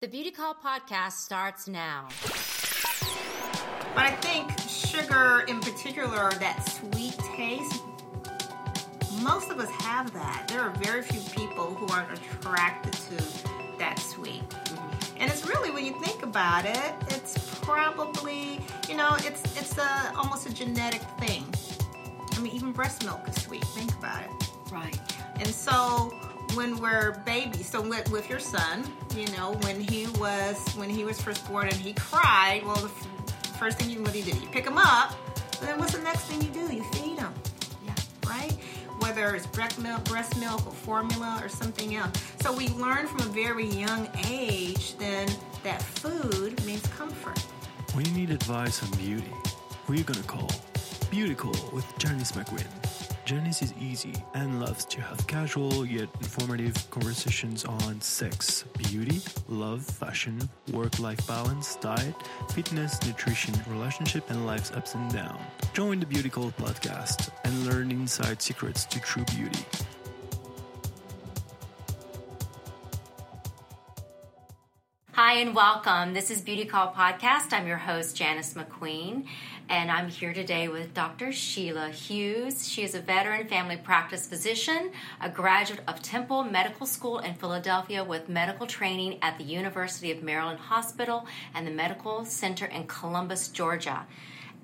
The Beauty Call podcast starts now. But I think sugar, in particular, that sweet taste, most of us have that. There are very few people who aren't attracted to that sweet. Mm-hmm. And it's really, when you think about it, it's probably, you know, it's it's a, almost a genetic thing. I mean, even breast milk is sweet. Think about it. Right. And so when we're babies, so with, with your son, you know, when he was when he was first born and he cried, well, the f- first thing you what do you do? You pick him up. But then what's the next thing you do? You feed him, Yeah. right? Whether it's breast milk, breast milk, or formula, or something else. So we learn from a very young age then that food means comfort. When you need advice on beauty, you gonna call? Beauty Call with Janice McQueen. Janice is easy and loves to have casual yet informative conversations on sex, beauty, love, fashion, work life balance, diet, fitness, nutrition, relationship, and life's ups and downs. Join the Beauty Call podcast and learn inside secrets to true beauty. Hi and welcome. This is Beauty Call Podcast. I'm your host, Janice McQueen, and I'm here today with Dr. Sheila Hughes. She is a veteran family practice physician, a graduate of Temple Medical School in Philadelphia with medical training at the University of Maryland Hospital and the Medical Center in Columbus, Georgia.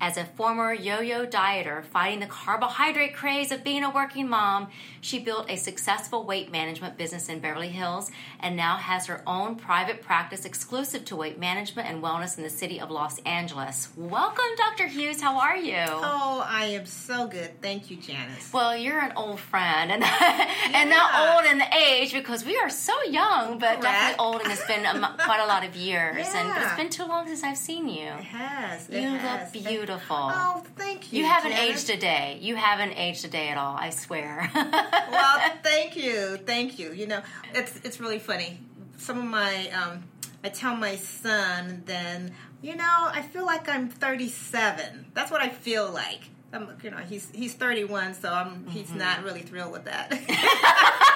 As a former yo yo dieter fighting the carbohydrate craze of being a working mom, she built a successful weight management business in Beverly Hills and now has her own private practice exclusive to weight management and wellness in the city of Los Angeles. Welcome, Dr. Hughes. How are you? Oh, I am so good. Thank you, Janice. Well, you're an old friend, and and not old in the age because we are so young, but Correct. definitely old, and it's been a, quite a lot of years, and it's been too long since I've seen you. It has. It You has. look beautiful. Oh, thank you. You haven't Janice. aged a day. You haven't aged a day at all. I swear. well, thank you, thank you. You know, it's it's really funny. Some of my, um, I tell my son, then you know, I feel like I'm 37. That's what I feel like. I'm, you know, he's he's 31, so I'm he's Mm-hmm. not really thrilled with that.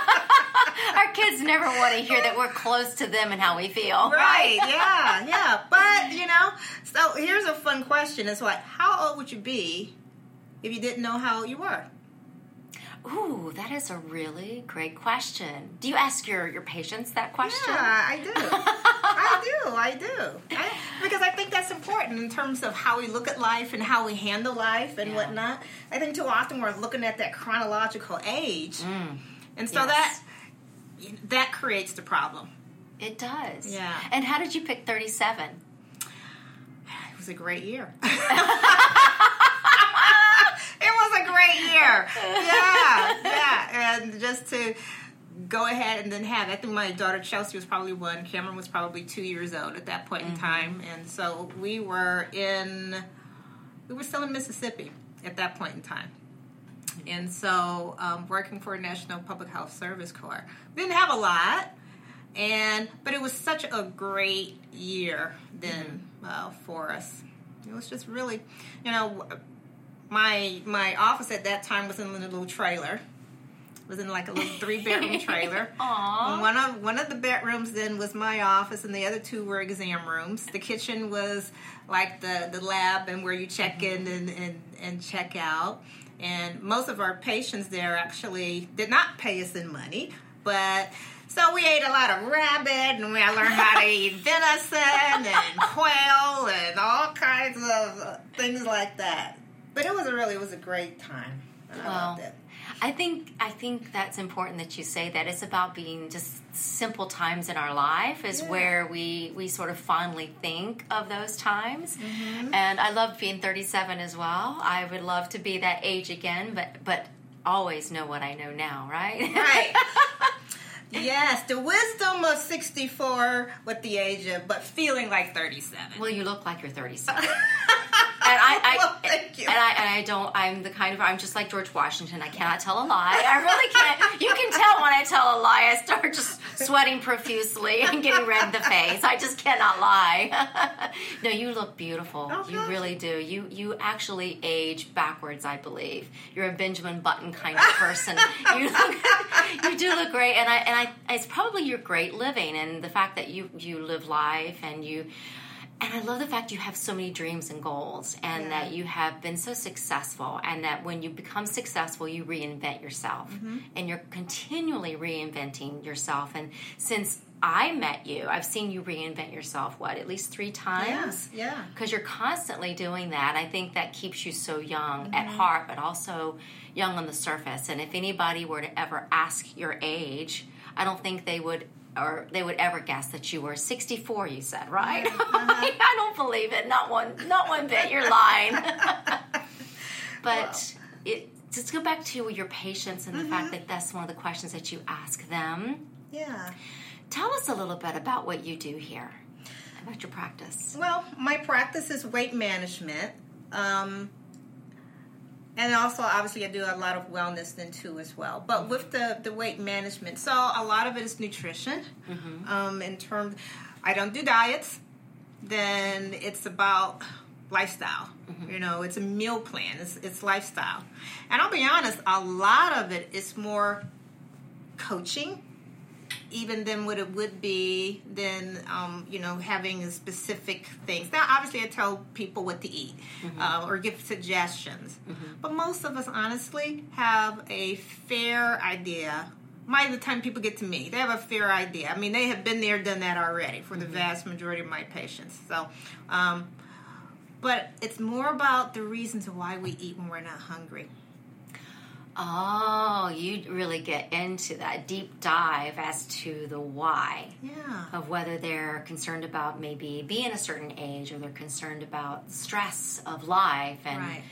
Our kids never want to hear that we're close to them and how we feel. right? Yeah, yeah. But know, so here's a fun question: It's like, how old would you be if you didn't know how old you were? Ooh, that is a really great question. Do you ask your, your patients that question? Yeah, I do. I do. I do. I, because I think that's important in terms of how we look at life and how we handle life and Yeah. whatnot. I think too often we're looking at that chronological age, and so Mm. Yes. that that creates the problem. It does. Yeah. And how did you pick 37? It was a great year. it was a great year. Yeah, yeah, and just to go ahead and then have. I think my daughter Chelsea was probably one. Cameron was probably two years old at that point in time, and so we were in. We were still in Mississippi at that point in time. And so, um, working for a National Public Health Service Corps, we didn't have a lot, and but it was such a great year then uh, for us. It was just really, you know, my my office at that time was in a little trailer. It was in like a little three bedroom trailer. Aw. And One of one of the bedrooms then was my office, and the other two were exam rooms. The kitchen was like the the lab and where you check in and, and and check out. And most of our patients there actually did not pay us in money, but so we ate a lot of rabbit, and we learned how to eat venison and quail and all kinds of things like that. But it was a really it was a great time. and I Well, loved it. I think I think that's important that you say that. It's about being just simple times in our life is Yeah. where we we sort of fondly think of those times. Mm-hmm. And I love being 37 as well. I would love to be that age again, but but always know what I know now, right? Right. yes, the wisdom of 64 with the age of, but feeling like 37. well, you look like you're 37. I, I Well, thank you. And I, and I don't. I'm the kind of. I'm just like George Washington. I cannot tell a lie. I really can't. You can tell when I tell a lie. I start just sweating profusely and getting red in the face. I just cannot lie. no, you look beautiful. Oh, you gosh. really do. You you actually age backwards. I believe you're a Benjamin Button kind of person. you look, you do look great, and I and I. It's probably your great living and the fact that you you live life and you. And I love the fact you have so many dreams and goals, and Yeah. that you have been so successful, and that when you become successful, you reinvent yourself, Mm-hmm. and you're continually reinventing yourself. And since I met you, I've seen you reinvent yourself. What, at least three times? Yeah, yeah. because you're constantly doing that. I think that keeps you so young Mm-hmm. at heart, but also young on the surface. And if anybody were to ever ask your age, I don't think they would. Or they would ever guess that you were 64. You said, right? I don't believe it. Not one. Not one bit. You're lying. but it. Just go back to your patients and the fact that that's one of the questions that you ask them. Yeah. Tell us a little bit about what you do here, about your practice. Well, my practice is weight management. Um, and also, obviously, I do a lot of wellness then too as well. But with the, the weight management, so a lot of it is nutrition. Um, in terms, I don't do diets. Then it's about lifestyle. You know, it's a meal plan. It's it's lifestyle. And I'll be honest, a lot of it is more coaching even than what it would be than um, you know having specific things. Now, obviously, I tell people what to eat uh, or give suggestions, but most of us honestly have a fair idea. By the time people get to me, they have a fair idea. I mean, they have been there, done that already for the vast majority of my patients. So, um, but it's more about the reasons why we eat when we're not hungry. Oh, you really get into that deep dive as to the why Yeah. of whether they're concerned about maybe being a certain age or they're concerned about stress of life and Right.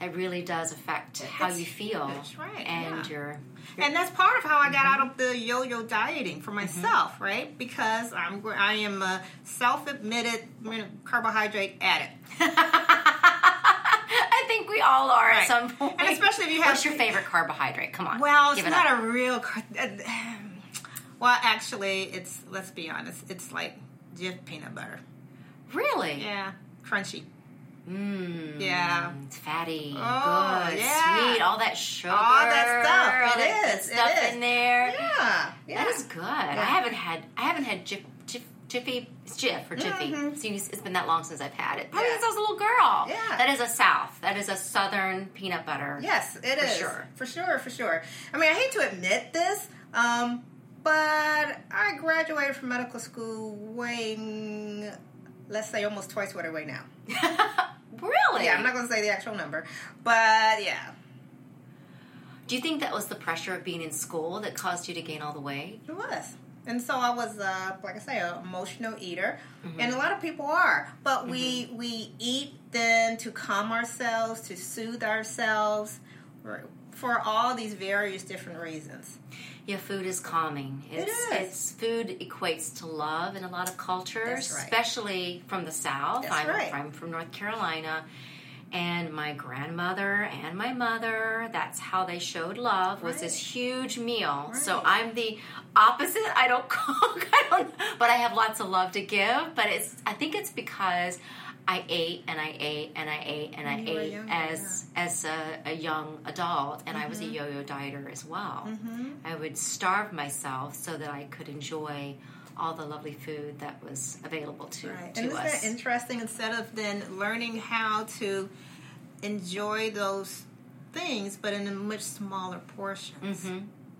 it really does affect how It's you feel huge, right, and yeah. your and that's part of how I got mm-hmm. out of the yo-yo dieting for mm-hmm. myself, right? Because I'm I am a self-admitted carbohydrate addict, I think we all are at some point. And especially if you have- What's your favorite carbohydrate? Come on. Well, it's it not up. a real. car- uh, Well, actually, it's let's be honest, it's like Jif peanut butter. Really? Yeah, crunchy. Mmm. Yeah. It's fatty. Oh, good. yeah. Sweet. All that sugar. All that stuff. all It that is, it stuff is. in there. Yeah, yeah. That is good. I haven't had I haven't had Jif, Jiffy it's Jiff or Jiffy. Mhm. It's, it's been that long since I've had it. Probably Yeah. since I was a little girl. Yeah. That is a South. That is a Southern peanut butter. Yes, it For is sure. For sure, for sure. I mean, I hate to admit this, um, but I graduated from medical school weighing, let's say, almost twice what I weigh now. really? Yeah, I'm not going to say the actual number, but yeah, Do you think that was the pressure of being in school that caused you to gain all the weight? it was. And so I was, uh, like I say, an emotional eater, Mm-hmm. and a lot of people are. But we we eat then to calm ourselves, to soothe ourselves, for- all these various different reasons. Yeah, food is calming. It's, is. It's food equates to love in a lot of cultures, right. especially from the South. That's I'm, right. I'm from North Carolina, and my grandmother and my mother. That's how they showed love. Was this huge meal. So I'm the opposite. I don't cook. I don't, but I have lots of love to give. But it's. I think it's because. I ate and I ate and I ate and I When were ate younger, as as a, a young adult, and I was Mm-hmm. a yo-yo dieter as well. I would starve myself so that I could enjoy all the lovely food that was available to, Right. to and isn't us. that interesting? Instead of then learning how to enjoy those things, but in a much smaller portions. hmm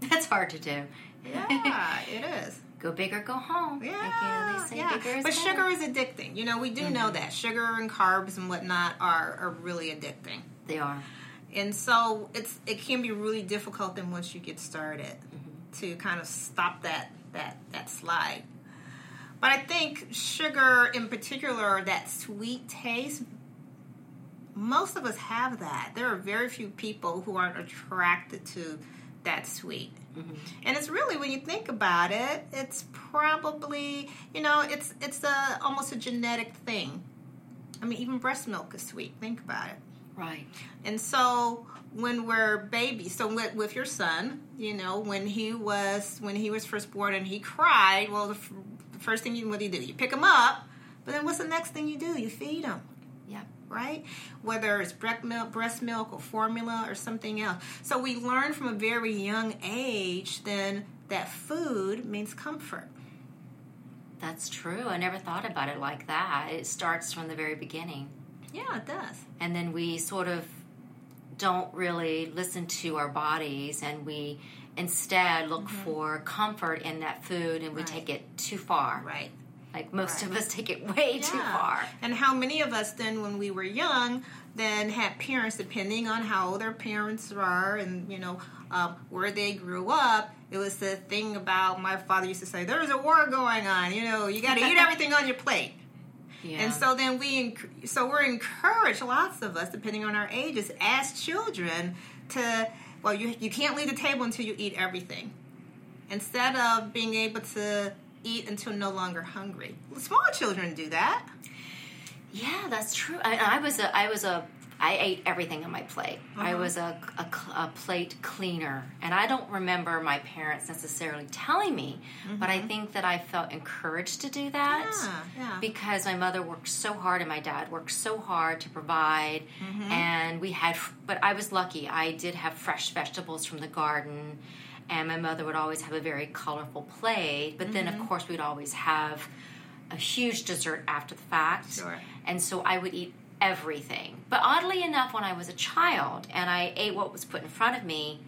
That's hard to do. Yeah, it is. go big or go home. Yeah, Like, you know, they say yeah. is But sugar is addicting. You know, we do know that sugar and carbs and whatnot are, are really addicting. They are. And so it's it can be really difficult then once you get started Mm-hmm. to kind of stop that that that slide. But I think sugar in particular, that sweet taste, most of us have that. There are very few people who aren't attracted to that sweet. Mm-hmm. And it's really when you think about it, it's probably you know it's it's a almost a genetic thing I mean, even breast milk is sweet. Think about it. Right. And so when we're babies, so with, with your son, you know, when he was when he was first born and he cried, well, the, f- the first thing you what do you do? You pick him up, but then what's the next thing you do? You feed him Yeah. right? Whether it's breast milk, breast milk or formula or something else. So we learn from a very young age then that food means comfort. That's true. I never thought about it like that. It starts from the very beginning. Yeah, it does. And then we sort of don't really listen to our bodies and we instead look for comfort in that food and we Mm-hmm. Right. take it too far. Right. Like most Right. of us take it way too far. And how many of us then, when we were young, then had parents, depending on how old their parents are and, you know, um, where they grew up, it was the thing about my father used to say, there's a war going on, you know, you got to eat everything on your plate. Yeah. And so then we, so we're encouraged, lots of us, depending on our ages, as children, to well, you you can't leave the table until you eat everything, instead of being able to eat until no longer hungry. Small children do that. Yeah, that's true. I, I was a, I was a, I ate everything on my plate. Uh-huh. I was a, a, a plate cleaner, and I don't remember my parents necessarily telling me, but I think that I felt encouraged to do that Mm-hmm. Yeah, yeah. because my mother worked so hard and my dad worked so hard to provide, and we had. But I was lucky; I did have fresh vegetables from the garden. And my mother would always have a very colorful plate, but then, of course, we'd always have a huge dessert after the fact. Sure. And so I would eat everything. But oddly enough, when I was a child and I ate what was put in front of me,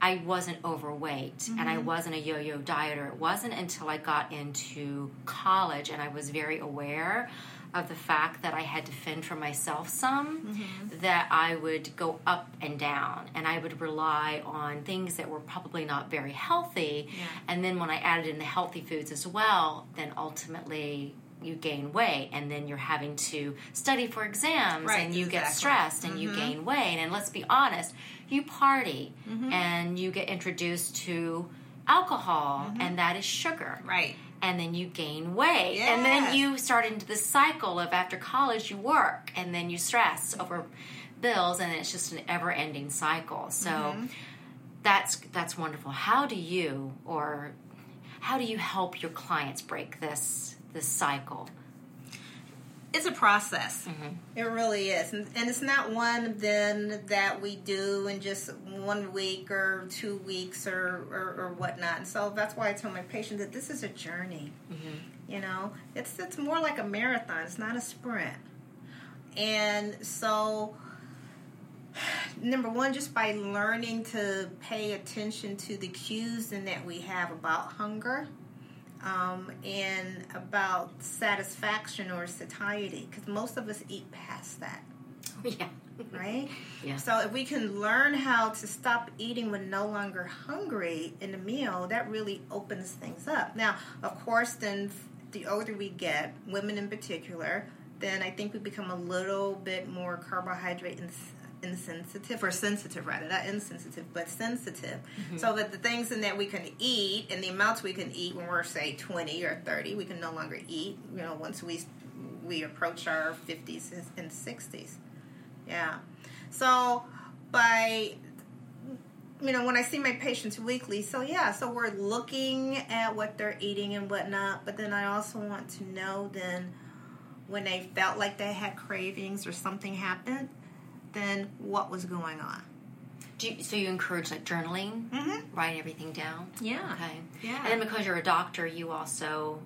I wasn't overweight and I mm-hmm. wasn't a yo yo dieter. It wasn't until I got into college and I was very aware of the fact that I had to fend for myself some, mm-hmm. that I would go up and down and I would rely on things that were probably not very healthy. Yeah. And then when I added in the healthy foods as well, then ultimately you gain weight and then you're having to study for exams Right, and you get stressed and you mm-hmm. gain weight and let's be honest you party mm-hmm. and you get introduced to alcohol mm-hmm. and that is sugar. Right. and then you gain weight and then you start into the cycle of after college you work and then you stress over bills and it's just an ever-ending cycle. So Mm-hmm. that's that's wonderful. How do you or how do you help your clients break this this cycle It's a process. Mm-hmm. It really is, and, and it's not one then that we do in just one week or two weeks or, or, or whatnot. And so that's why I tell my patients that this is a journey. Mm-hmm. You know, it's it's more like a marathon. It's not a sprint. And so, number one, just by learning to pay attention to the cues and that we have about hunger um, and about satisfaction or satiety, because most of us eat past that, yeah right? Yeah. So if we can learn how to stop eating when no longer hungry in a meal, that really opens things up. Now, of course, then the older we get, women in particular, then I think we become a little bit more carbohydrate insensitive or sensitive rather not insensitive but sensitive. Mm-hmm. So that the things in that we can eat and the amounts we can eat when we're say 20 or 30 we can no longer eat you know once we we approach our 50s and 60s yeah. So by you know, when I see my patients weekly, so yeah, so we're looking at what they're eating and whatnot, but then I also want to know then when they felt like they had cravings or something happened, then what was going on. Do you, so you encourage like journaling, Mm-hmm. write everything down. Yeah. Okay. Yeah. And then because you're a doctor, you also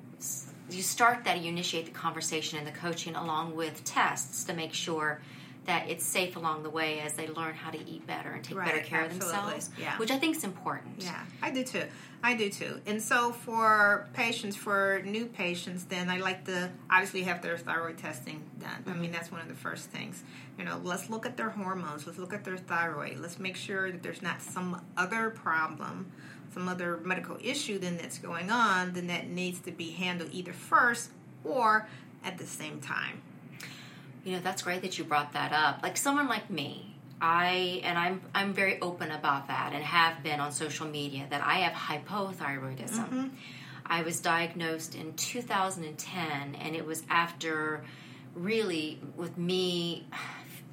you start that you initiate the conversation and the coaching along with tests to make sure that it's safe along the way as they learn how to eat better and take better care absolutely. of themselves. Yeah. Which I think is important. Yeah, I do too. I do too. And so for patients, for new patients, then I like to obviously have their thyroid testing done. I mean, mm-hmm. that's one of the first things. You know, let's look at their hormones. Let's look at their thyroid. Let's make sure that there's not some other problem, some other medical issue then that's going on, then that needs to be handled either first or at the same time. You know, that's great that you brought that up. Like someone like me, I and I'm I'm very open about that and have been on social media that I have hypothyroidism. I was diagnosed in 2010 and it was after really with me,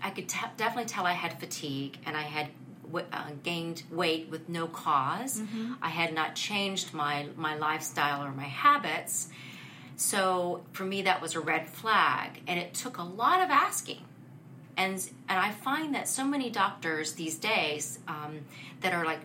I could t- definitely tell I had fatigue and I had w- uh, gained weight with no because I had not changed my my lifestyle or my habits. So for me, that was a red flag, and it took a lot of asking. And and I find that so many doctors these days um, that are like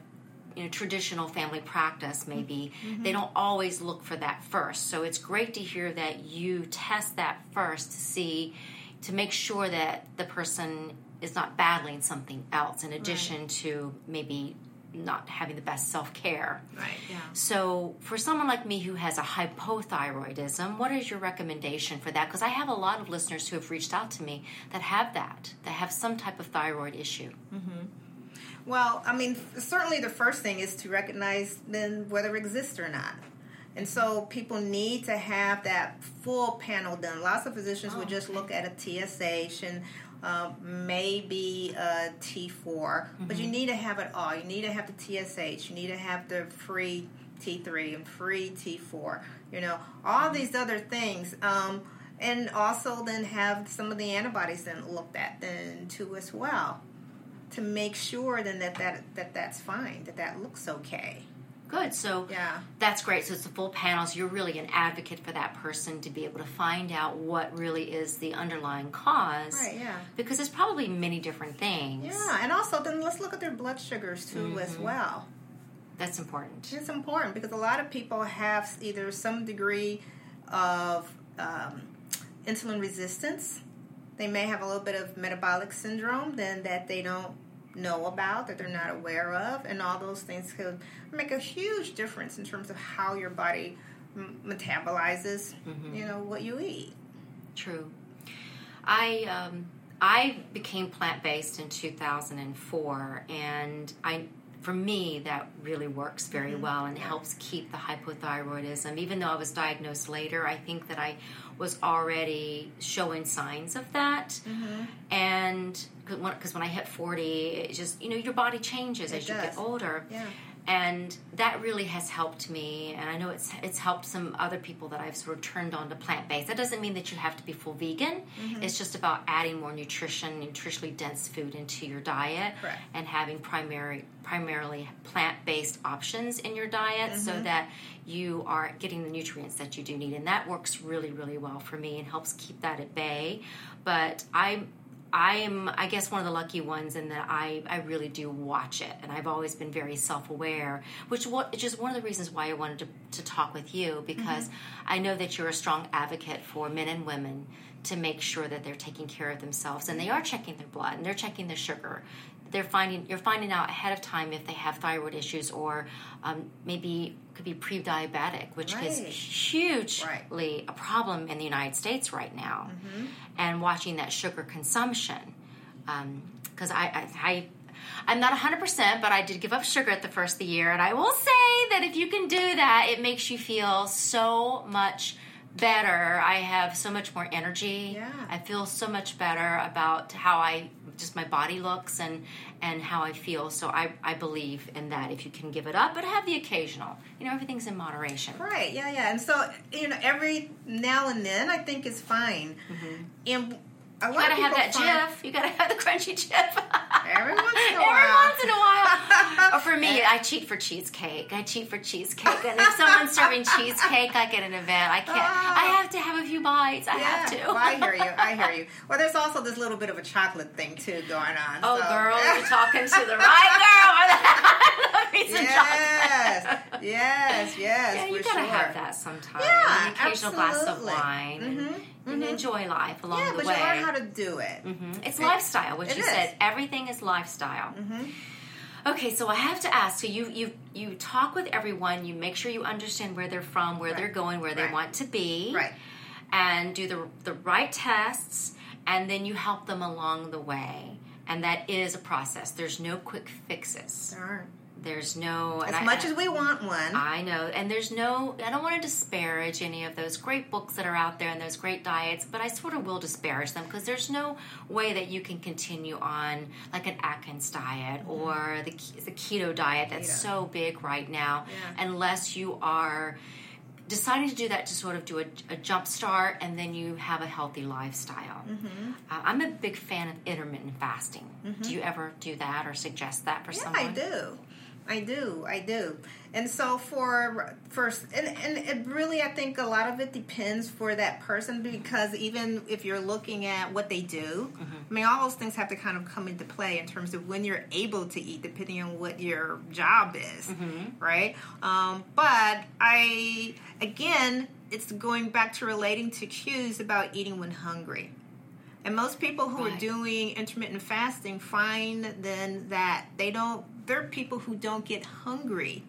you know traditional family practice maybe they don't always look for that first. So it's great to hear that you test that first to see to make sure that the person is not battling something else in addition to maybe not having the best self-care Right. Yeah. so, for someone like me who has a hypothyroidism, what is your recommendation for that? Because I have a lot of listeners who have reached out to me that have that, that have some type of thyroid issue. Mm-hmm. Well, I mean, certainly the first thing is to recognize then whether it exists or not. And so people need to have that full panel done. Lots of physicians would oh, just look at a TSH and uh, maybe a T4, but you need to have it all. You need to have the TSH. You need to have the free T3 and free T4. You know, all these other things. Um, and also then have some of the antibodies then looked at then too as well to make sure then that, that that that's fine, that that looks okay. Good. So, Yeah. that's great. So, it's a full panel. So, you're really an advocate for that person to be able to find out what really is the underlying cause. Right, yeah. Because there's probably many different things. Yeah, and also then let's look at their blood sugars too as Mm-hmm. well. That's important. It's important because a lot of people have either some degree of um, insulin resistance. They may have a little bit of metabolic syndrome then that they don't know about, that they're not aware of, and all those things could make a huge difference in terms of how your body m- metabolizes, mm-hmm. you know, what you eat. True. I um, I became plant based in 2004, and I for me that really works very mm-hmm. well and helps keep the hypothyroidism. Even though I was diagnosed later, I think that I was already showing signs of that, mm-hmm. and because when I hit 40, it just you know your body changes It as you get older Yeah. and that really has helped me and i know it's it's helped some other people that i've sort of turned on to plant-based that doesn't mean that you have to be full vegan Mm-hmm. it's just about adding more nutrition nutritionally dense food into your diet Correct. and having primary primarily plant-based options in your diet so Mm-hmm. that you are getting the nutrients that you do need and that works really really well for me and helps keep that at bay but i'm I'm, I guess, one of the lucky ones in that I, I really do watch it, and I've always been very self-aware, which what, which is one of the reasons why I wanted to, to talk with you because I know that you're a strong advocate for men and women to make sure that they're taking care of themselves and they are checking their blood and they're checking their sugar. They're finding you're finding out ahead of time if they have thyroid issues or um, maybe could be pre-diabetic, which is hugely Right. a problem in the United States right now, mm-hmm. and watching that sugar consumption. Um, because I, I, I, I'm not 100%, but I did give up sugar at the first of the year, and I will say that if you can do that, it makes you feel so much better. I have so much more energy. Yeah. I feel so much better about how I just my body looks and and how I feel. So I I believe in that if you can give it up, but have the occasional. You know, everything's in moderation. Right, yeah, yeah. And so, you know, every now and then I think is fine. Mm-hmm. And a You gotta have that find- Jif. You gotta have the crunchy Jif. Every once in a Every while. once in a while. or for me, I cheat for cheesecake. I cheat for cheesecake. And if someone's serving cheesecake, I get an event, I can't. I have to have a few bites. I have to. well, I hear you. I hear you. Well, there's also this little bit of a chocolate thing too going on. Oh, so- girl, you're talking to the right girl. Love Yes, yes, yes. Yeah, you gotta sure. have that sometimes. Yeah, An occasional glass of wine and, Mhm, and mhm. enjoy life along Yeah, the but way. you learn how to do it. Mhm. It's It- lifestyle, which you is. Mm-hmm. said. Everything is lifestyle. Okay, so I have to ask. So you you you talk with everyone. You make sure you understand where they're from, where they're going, where they want to be, Right. and do the the right tests, and then you help them along the way. And that is a process. There's no quick fixes. There aren't. There's no As I- much as we want one. I know, and there's no. I don't want to disparage any of those great books that are out there and those great diets, but I sort of will disparage them because there's no way that you can continue on like an Atkins diet or the the keto diet that's Keto. so big right now, Yeah. unless you are deciding to do that to sort of do a, a jump start and then you have a healthy lifestyle. Mm-hmm. Uh, I'm a big fan of intermittent fasting. Do you ever do that or suggest that for Yeah, someone? I do. I do. I do. And so for first, and, and it really, I think a lot of it depends for that person because even if you're looking at what they do, I mean, all those things have to kind of come into play in terms of when you're able to eat, depending on what your job is, right? Um, but I, again, it's going back to relating to cues about eating when hungry. And most people who are doing intermittent fasting find then that they don't, they're people who don't get hungry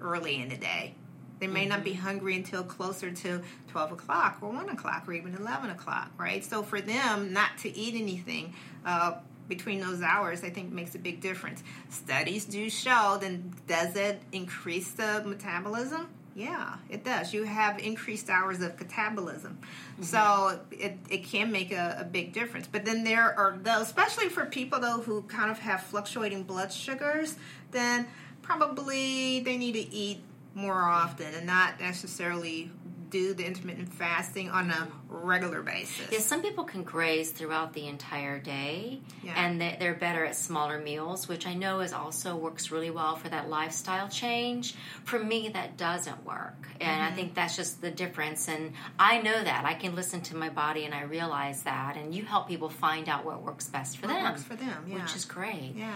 early in the day. They may not be hungry until closer to 12 o'clock or 1 o'clock or even 11 o'clock, right? So for them, not to eat anything uh, between those hours, I think makes a big difference. Studies do show, then does it increase the metabolism? Yeah, it does. You have increased hours of catabolism. Mm-hmm. So it, it can make a, a big difference. But then there are those, especially for people though who kind of have fluctuating blood sugars, then probably they need to eat more often and not necessarily do the intermittent fasting on a regular basis. Yeah, some people can graze throughout the entire day, Yeah. and they- they're better at smaller meals, which I know is also works really well for that lifestyle change. For me, that doesn't work, and Mm-hmm. I think that's just the difference. And I know that I can listen to my body, and I realize that. And you help people find out what works best for What them, works for them, yeah. which is great. yeah.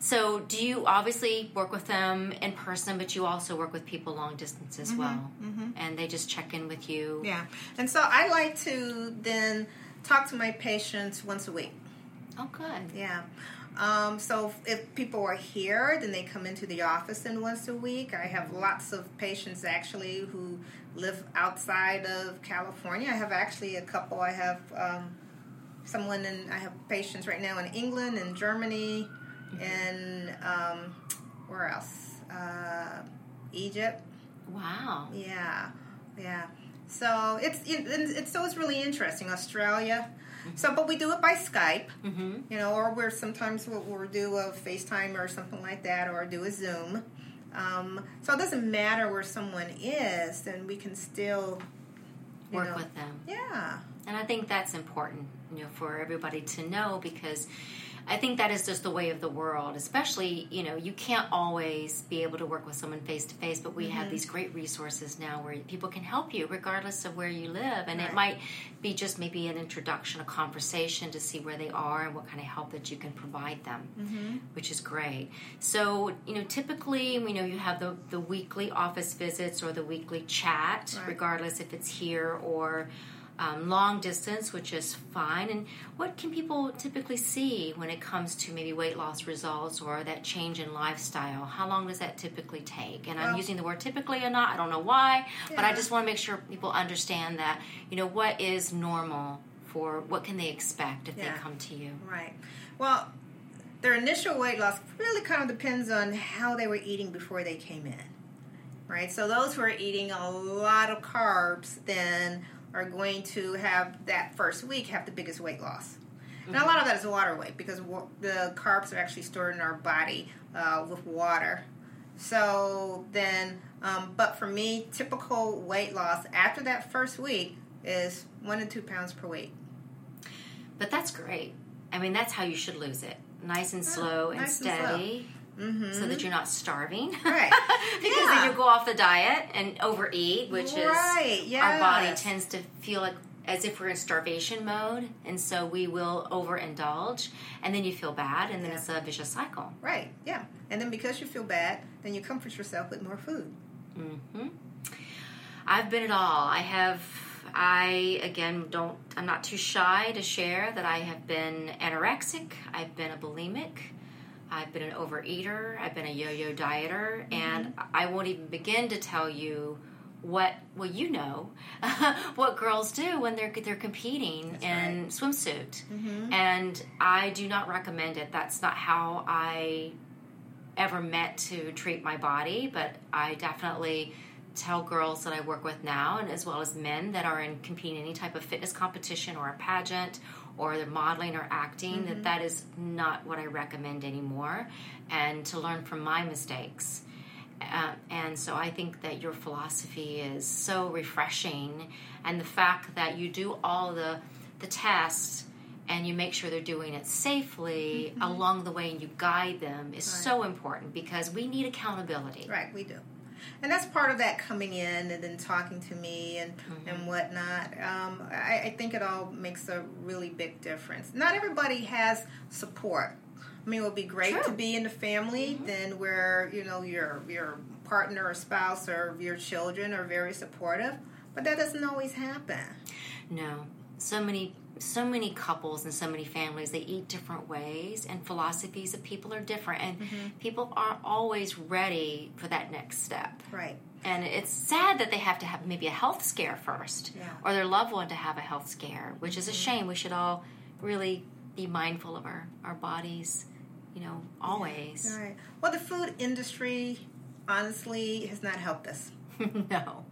So, do you obviously work with them in person, but you also work with people long distance as well, and they just check in with you. Mm-hmm. Yeah. And so I like to then talk to my patients once a week. Oh, good. Yeah. Um, so if people are here, then they come into the office then once a week. I have lots of patients actually who live outside of California. I have actually a couple. I have um, someone in. I have patients right now in England and Germany, and um, where else? Uh, Egypt. Wow. Yeah, yeah. So it's it, it's so it's really interesting. Australia. So, but we do it by Skype, Mm-hmm. you know, or we're sometimes we'll, we'll do a FaceTime or something like that, or do a Zoom. Um, so it doesn't matter where someone is, then we can still you Work know- with them. Yeah, And I think that's important, you know, for everybody to know because I think that is just the way of the world. Especially, you know, you can't always be able to work with someone face to face, but we Mm-hmm. have these great resources now where people can help you regardless of where you live. And it might be just maybe an introduction, a conversation to see where they are and what kind of help that you can provide them, Mm-hmm. which is great. So, you know, typically we know you have the, the weekly office visits or the weekly chat, Right. regardless if it's here or um, long distance, which is fine. And what can people typically see when it comes to maybe weight loss results or that change in lifestyle? How long does that typically take? And I'm using the word typically or not, I don't know why, but I just want to make sure people understand that, you know, what is normal for what can they expect if Yeah. they come to you? right. Well, their initial weight loss really kind of depends on how they were eating before they came in, right? So those who are eating a lot of carbs then are going to have that first week have the biggest weight loss. And a lot of that is water weight because wa- the carbs are actually stored in our body uh, with water. So then, um, but for me, typical weight loss after that first week is one to two pounds per week. But that's great. I mean, that's how you should lose it. Nice and slow and nice and slow. Steady. So that you're not starving. Right. because Yeah. then you go off the diet and overeat, which Right, is our body tends to feel like as if we're in starvation mode, and so we will overindulge, and then you feel bad, and then Yeah. it's a vicious cycle. Right, yeah. And then because you feel bad, then you comfort yourself with more food. hmm I've been it all. I have. I again don't. I'm not too shy to share that I have been anorexic. I've been a bulimic. I've been an overeater. I've been a yo-yo dieter, mm-hmm. and I won't even begin to tell you what. Well, you know what girls do when they're they're competing in swimsuit, mm-hmm. and I do not recommend it. That's not how I ever meant to treat my body, but I definitely tell girls that I work with now, and as well as men that are in competing in any type of fitness competition or a pageant or they're modeling or acting, that that is not what I recommend anymore, and to learn from my mistakes. Uh, and so I think that your philosophy is so refreshing, and the fact that you do all the the tests and you make sure they're doing it safely Mm-hmm. along the way and you guide them is so important because we need accountability. Right, we do. And that's part of that coming in and then talking to me and, Mm-hmm. and whatnot. Um, I, I think it all makes a really big difference. Not everybody has support. I mean, it would be great True. to be in the family then where you know your your partner or spouse or your children are very supportive, but that doesn't always happen. No, so many so many couples and so many families they eat different ways and philosophies of people are different and Mm-hmm. people aren't always ready for that next step Right. and it's sad that they have to have maybe a health scare first Yeah. or their loved one to have a health scare which is a shame we should all really be mindful of our, our bodies you know always All right. Well, the food industry, honestly, has not helped us. no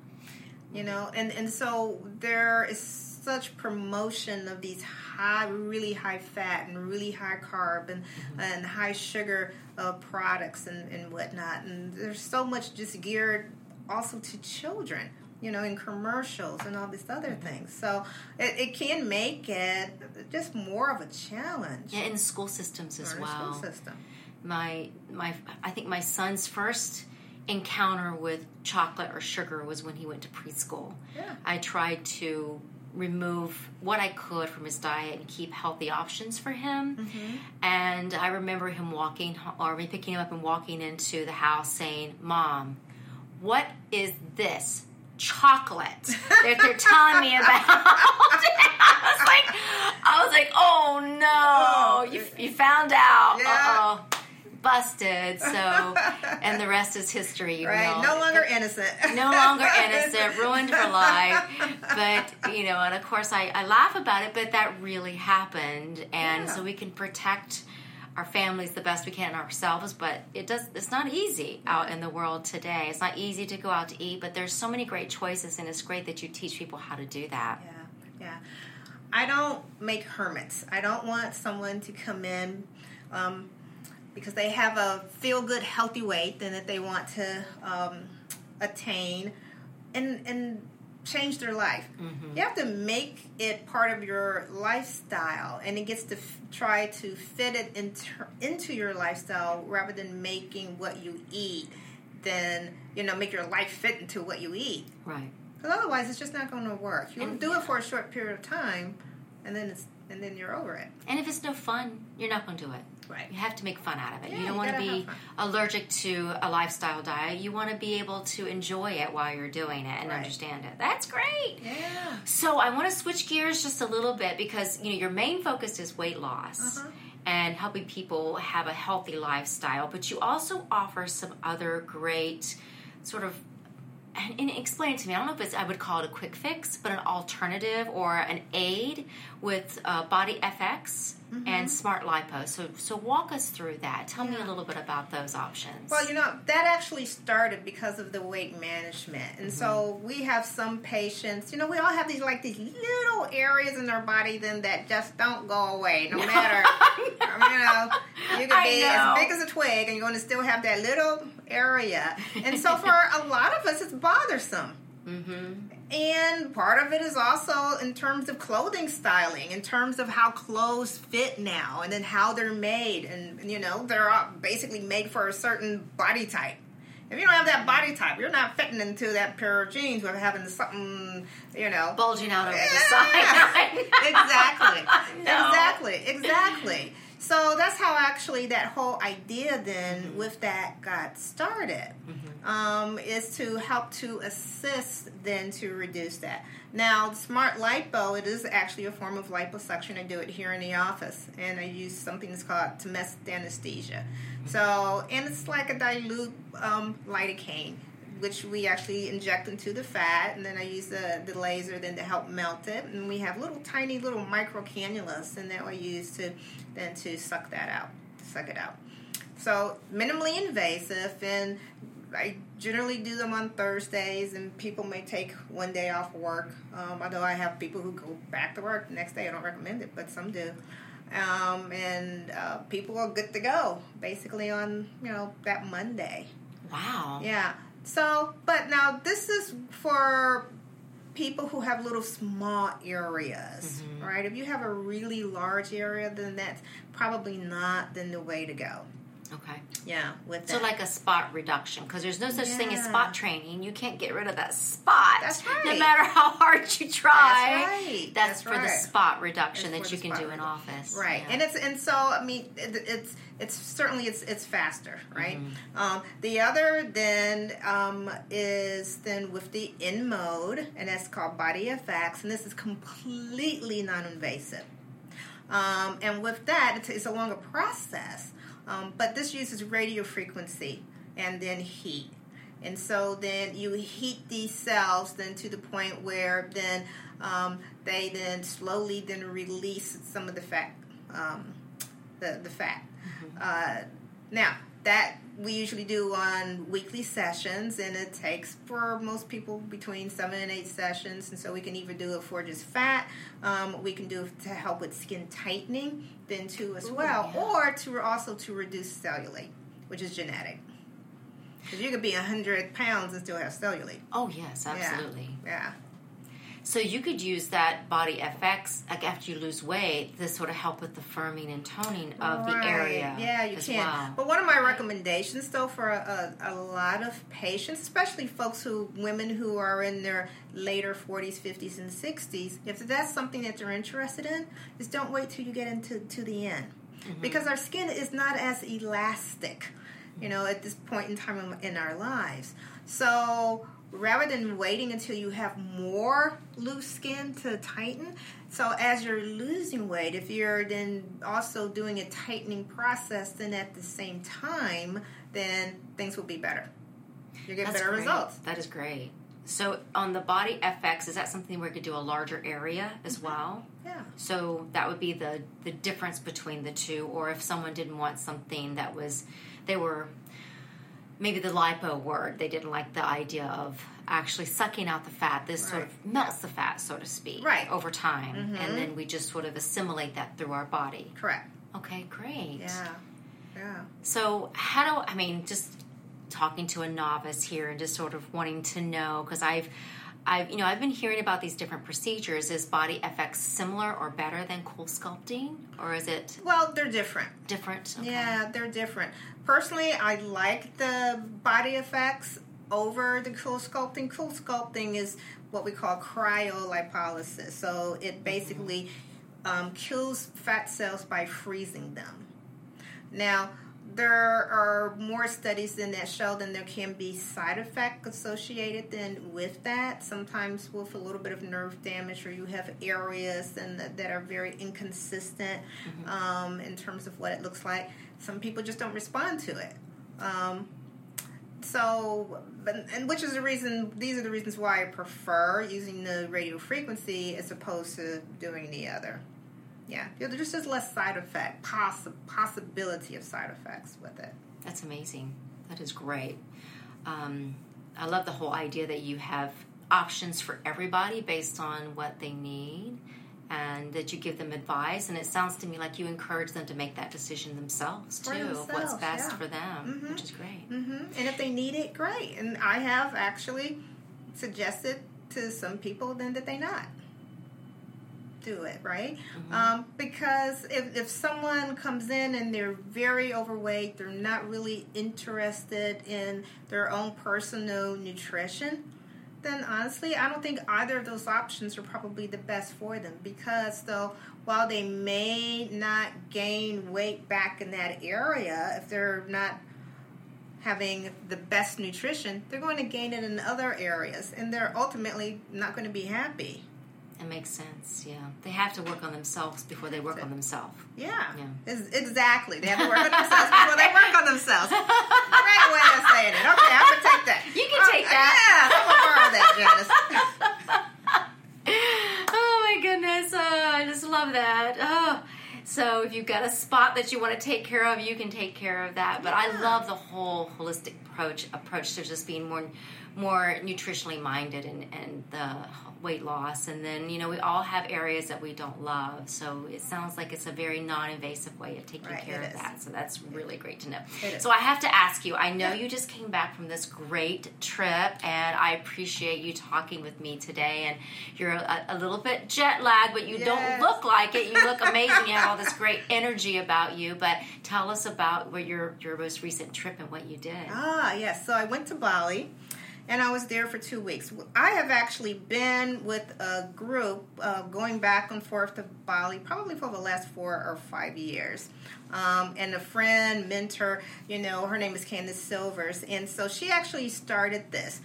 you know and and so there is such promotion of these high really high fat and really high carb and and high sugar uh, products and and whatnot. And there's so much just geared also to children you know in commercials and all these other things. So it, it can make it just more of a challenge. Yeah in school systems as well school system. My my I think my son's first encounter with chocolate or sugar was when he went to preschool. Yeah. I tried to remove what I could from his diet and keep healthy options for him. Mm-hmm. And I remember him walking or me picking him up and walking into the house saying, "Mom, what is this?" Chocolate that they're telling me about. I was like, I was like, oh no, you, you found out. Yeah. Uh oh, busted. So, and the rest is history. You right no longer innocent no longer innocent, ruined her life. But you know, and of course, I, I laugh about it, but that really happened, and Yeah. so we can protect our families the best we can ourselves. But it does. It's not easy out in the world today. It's not easy to go out to eat, but there's so many great choices, and it's great that you teach people how to do that. Yeah, yeah. I don't make hermits. I don't want someone to come in um, because they have a feel good, healthy weight and that they want to um, attain and and change their life. You have to make it part of your lifestyle, and it gets to f- try to fit it into into your lifestyle rather than making what you eat. Then you know, make your life fit into what you eat. Right. Because otherwise, it's just not going to work. You'll And- do it for a short period of time, and then it's and then you're over it. And if it's no fun, you're not going to do it. Right. You have to make fun out of it. Yeah, you don't you want to be allergic to a lifestyle diet. You want to be able to enjoy it while you're doing it and Right. understand it. That's great. Yeah. So I want to switch gears just a little bit because you know your main focus is weight loss Uh-huh. and helping people have a healthy lifestyle, but you also offer some other great sort of and, and explain it to me. I don't know if it's I would call it a quick fix, but an alternative or an aid with uh, Body FX and Smart Lipo. So so walk us through that. Tell me a Mm-hmm. Little bit about those options. Well, you know, that actually started because of the weight management. And so we have some patients, you know, we all have these like these little areas in our body then that just don't go away no matter you know, you can be as big as a twig and you're going to still have that little area. And so for a lot of us it's bothersome. mm-hmm. And part of it is also in terms of clothing styling, in terms of how clothes fit now, and then how they're made. And, you know, they're all basically made for a certain body type. If you don't have that body type, you're not fitting into that pair of jeans with having something, you know. bulging out over the side. exactly. No. Exactly. Exactly. So that's how actually that whole idea then Mm-hmm. with that got started. Um, is to help to assist then to reduce that. Now, smart lipo, it is actually a form of liposuction. I do it here in the office, and I use something that's called tumescent anesthesia. So, and it's like a dilute um, lidocaine, which we actually inject into the fat, and then I use the, the laser then to help melt it. And we have little tiny little micro cannulas, and that we use to then to suck that out, suck it out. So minimally invasive, and I generally do them on Thursdays, and people may take one day off work. Um, although I have people who go back to work the next day, I don't recommend it, but some do. Um, and uh, people are good to go basically on you know that Monday. Wow. Yeah. So, but now this is for people who have little small areas, Mm-hmm. right? If you have a really large area, then that's probably not then the way to go. Okay. Yeah, with So that. like a spot reduction because there's no such thing as spot training. You can't get rid of that spot. That's No matter how hard you try. That's right. That's, That's for the spot reduction It's that you can do in reduction. office. right Yeah. and it's and so i mean it, it's it's certainly it's it's faster right Mm-hmm. um, the other then um, is then with the InMode and that's called body fx and this is completely non-invasive um, and with that it's, it's a longer process um, but this uses radio frequency and then heat and so then you heat these cells then to the point where then um, they then slowly then release some of the fat, um, the the fat. Uh, now that we usually do on weekly sessions, and it takes for most people between seven and eight sessions, and so we can either do it for just fat, um, we can do it to help with skin tightening, then too as Ooh, well, yeah. or to also to reduce cellulite, which is genetic. Because you could be 100 pounds and still have cellulite. Oh yes, Yeah. absolutely. Yeah. So you could use that body FX like after you lose weight to sort of help with the firming and toning of the area. Yeah, you can. well. But one of my recommendations, though, for a, a, a lot of patients, especially folks who, women who are in their later 40s, 50s, and 60s, if that's something that they're interested in, is don't wait till you get into to the end. Mm-hmm. Because our skin is not as elastic, you know, at this point in time in our lives. So rather than waiting until you have more loose skin to tighten, so as you're losing weight, if you're then also doing a tightening process, then at the same time, then things will be better. You get That's better great. results. That is great. So on the body FX, is that something where we could do a larger area as Mm-hmm. well? Yeah. So that would be the the difference between the two. Or if someone didn't want something that was, they were maybe the lipo word. They didn't like the idea of actually sucking out the fat. This sort of melts the fat, so to speak, Right. over time, Mhm. and then we just sort of assimilate that through our body. Correct. Okay, great. Yeah. Yeah. So, how do I mean, just talking to a novice here and just sort of wanting to know because I've, I've, you know, I've been hearing about these different procedures. Is Body FX similar or better than CoolSculpting, or is it Well, they're different. different? Okay. Yeah, they're different. Personally, I like the body FX over the CoolSculpting. Cool sculpting is what we call cryolipolysis. So it basically um, kills fat cells by freezing them. Now, there are more studies than that show that there can be side effect associated then with that. Sometimes with a little bit of nerve damage, or you have areas and that, are very inconsistent um, in terms of what it looks like. Some people just don't respond to it. Um, so, but, and which is the reason, these are the reasons why I prefer using the radio frequency as opposed to doing the other. Yeah, there's just less side effect, possi- possibility of side effects with it. That's amazing. That is great. Um, I love the whole idea that you have options for everybody based on what they need and that you give them advice. And it sounds to me like you encourage them to make that decision themselves, too, of what's best yeah. for them, Mhm. which is great. hmm And if they need it, great. And I have actually suggested to some people then that they not do it, right? Um, because if, if someone comes in and they're very overweight, they're not really interested in their own personal nutrition, then honestly, I don't think either of those options are probably the best for them because though while they may not gain weight back in that area if they're not having the best nutrition, they're going to gain it in other areas and they're ultimately not going to be happy. It makes sense, yeah. They have to work on themselves before they work on themselves. Yeah. Yeah. Exactly. They have to work on themselves before they work on themselves. Great way of saying it. Okay, I'm going to take that. You can take oh, that. Yeah, I'm to borrow that, Janice. oh my goodness, oh, I just love that. Oh. So if you've got a spot that you want to take care of, you can take care of that. But I love the whole holistic approach approach to just being more more nutritionally minded and and the weight loss, and then you know we all have areas that we don't love. So it sounds like it's a very non-invasive way of taking Right, care of is. that. So that's really great to know. So I have to ask you. I know you just came back from this great trip, and I appreciate you talking with me today. And you're a, a little bit jet lagged, but you don't look like it. You look amazing. You have all this great energy about you. But tell us about what your your most recent trip and what you did. Ah, yes. So I went to Bali and I was there for two weeks. I have actually been with a group uh, going back and forth to Bali probably for the last four or five years. Um, and a friend, mentor, you know, her name is Candace Silvers. And so she actually started this.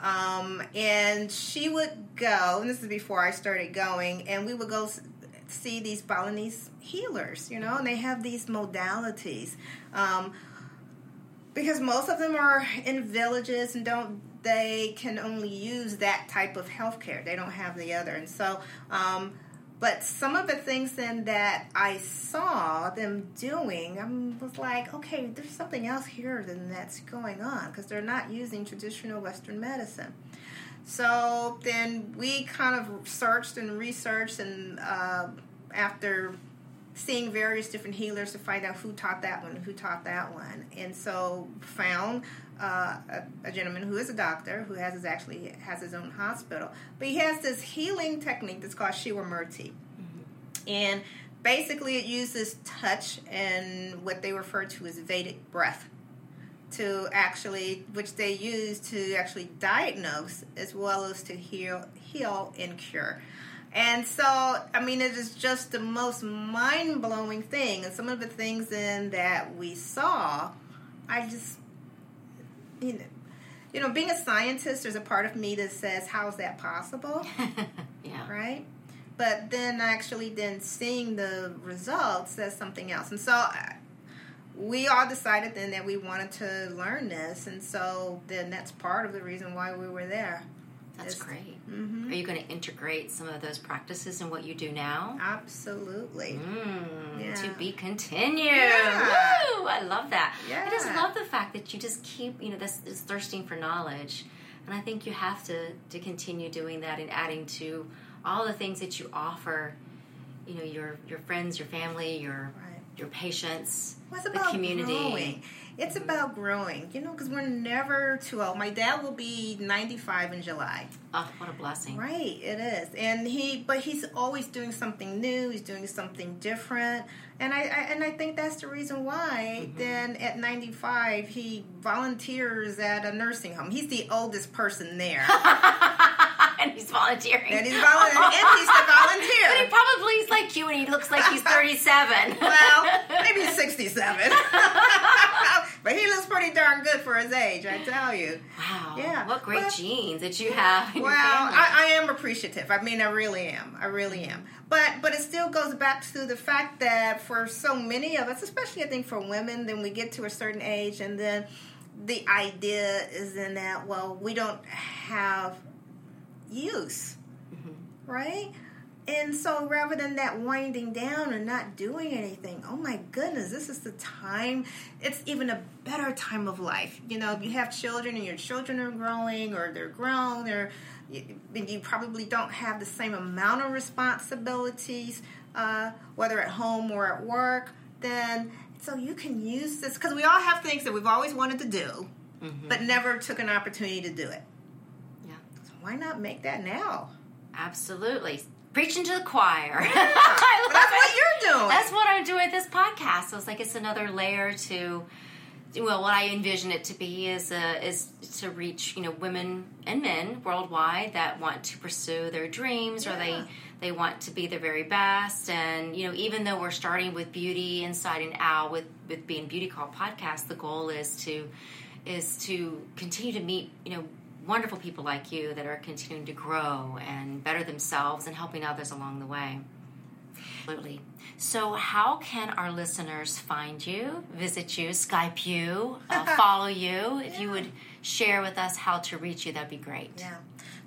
Um, and she would go, and this is before I started going, and we would go see these Balinese healers, you know, and they have these modalities. Um, because most of them are in villages and don't they can only use that type of healthcare. They don't have the other. And so um, but some of the things then that i saw them doing i was like okay there's something else here than that's going on because they're not using traditional western medicine. So then we kind of searched and researched and uh, after seeing various different healers to find out who taught that one, who taught that one, and so found uh, a, a gentleman who is a doctor who has his actually has his own hospital, but he has this healing technique that's called Shiva Murti, and basically it uses touch and what they refer to as Vedic breath to actually which they use to actually diagnose as well as to heal heal and cure and so i mean it is just the most mind-blowing thing and some of the things in that we saw i just you know you know being a scientist there's a part of me that says how is that possible yeah. right? But then actually, then seeing the results says something else, and so uh, we all decided then that we wanted to learn this, and so then that's part of the reason why we were there. That's It's- great. Mhm. Are you going to integrate some of those practices in what you do now? Absolutely. Mm, Yeah. To be continued. Yeah. Woo! I love that. Yeah. I just love the fact that you just keep, you know, this, this thirsting for knowledge, and I think you have to to continue doing that and adding to all the things that you offer. You know, your your friends, your family, your Right. Your patients, Well, the about community. growing. It's mm-hmm. about growing, you know, because we're never too old. My dad will be 95 in July. Oh, what a blessing! Right, it is, and he, but he's always doing something new. He's doing something different, and I, I and I think that's the reason why. Mm-hmm. Then at ninety five, he volunteers at a nursing home. He's the oldest person there, and he's volunteering. and he's volunteering, and he's a volunteer. But he probably is like you, and he looks like he's thirty-seven. Well, maybe sixty seven, but he looks pretty darn good for his age. I tell you. Wow. Yeah. What great Well- genes that you have Well. I, I am appreciative. I mean, I really am. I really am. But but it still goes back to the fact that for so many of us, especially I think for women, then we get to a certain age, and then the idea is in that well, we don't have use, right? And so rather than that winding down and not doing anything, oh my goodness, this is the time. It's even a better time of life. You know, if you have children and your children are growing or they're grown, they're you, probably don't have the same amount of responsibilities, uh, whether at home or at work. Then so you can use this because we all have things that we've always wanted to do, but never took an opportunity to do it. Yeah. Why not make that now? Absolutely. Preaching to the choir. I that's what you're doing. That's what I'm doing with this podcast. So it's like it's another layer to well, what I envision it to be is uh, is to reach you know women and men worldwide that want to pursue their dreams or they they want to be their very best. And you know, even though we're starting with beauty inside and out with with being Beauty Call podcast, the goal is to is to continue to meet you know wonderful people like you that are continuing to grow and better themselves and helping others along the way. Absolutely. So, how can our listeners find you, visit you, Skype you, uh, follow you? If you would share with us how to reach you, that'd be great. Yeah.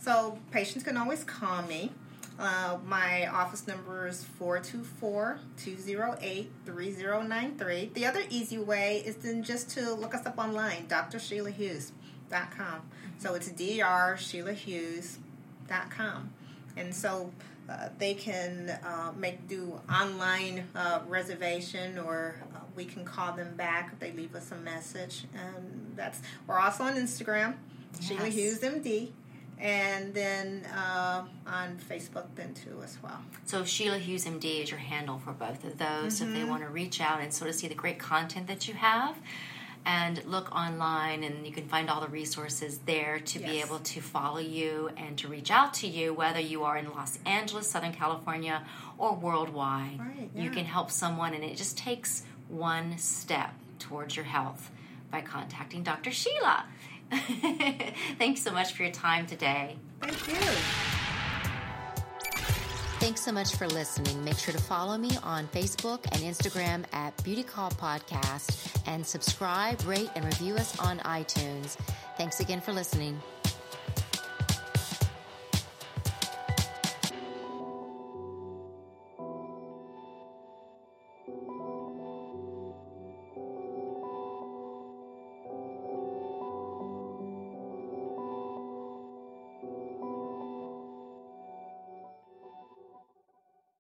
So patients can always call me. Uh, my office number is 424-208-3093. The other easy way is then just to look us up online, drsheilahughes.com. So it's drsheilahughes.com. and so uh, they can uh, make do online uh, reservation or uh, we can call them back if they leave us a message and that's we're also on instagram sheila hughes md and then uh, on facebook then too as well So Sheila Hughes MD is your handle for both of those. If Mm-hmm. they want to reach out and sort of see the great content that you have, and look online, and you can find all the resources there to be able to follow you and to reach out to you, whether you are in Los Angeles, Southern California, or worldwide. Right, You can help someone, and it just takes one step towards your health by contacting Dr. Sheila. Thanks so much for your time today. thank you Thanks so much for listening. Make sure to follow me on Facebook and Instagram at Beauty Call Podcast and subscribe, rate, and review us on iTunes. Thanks again for listening.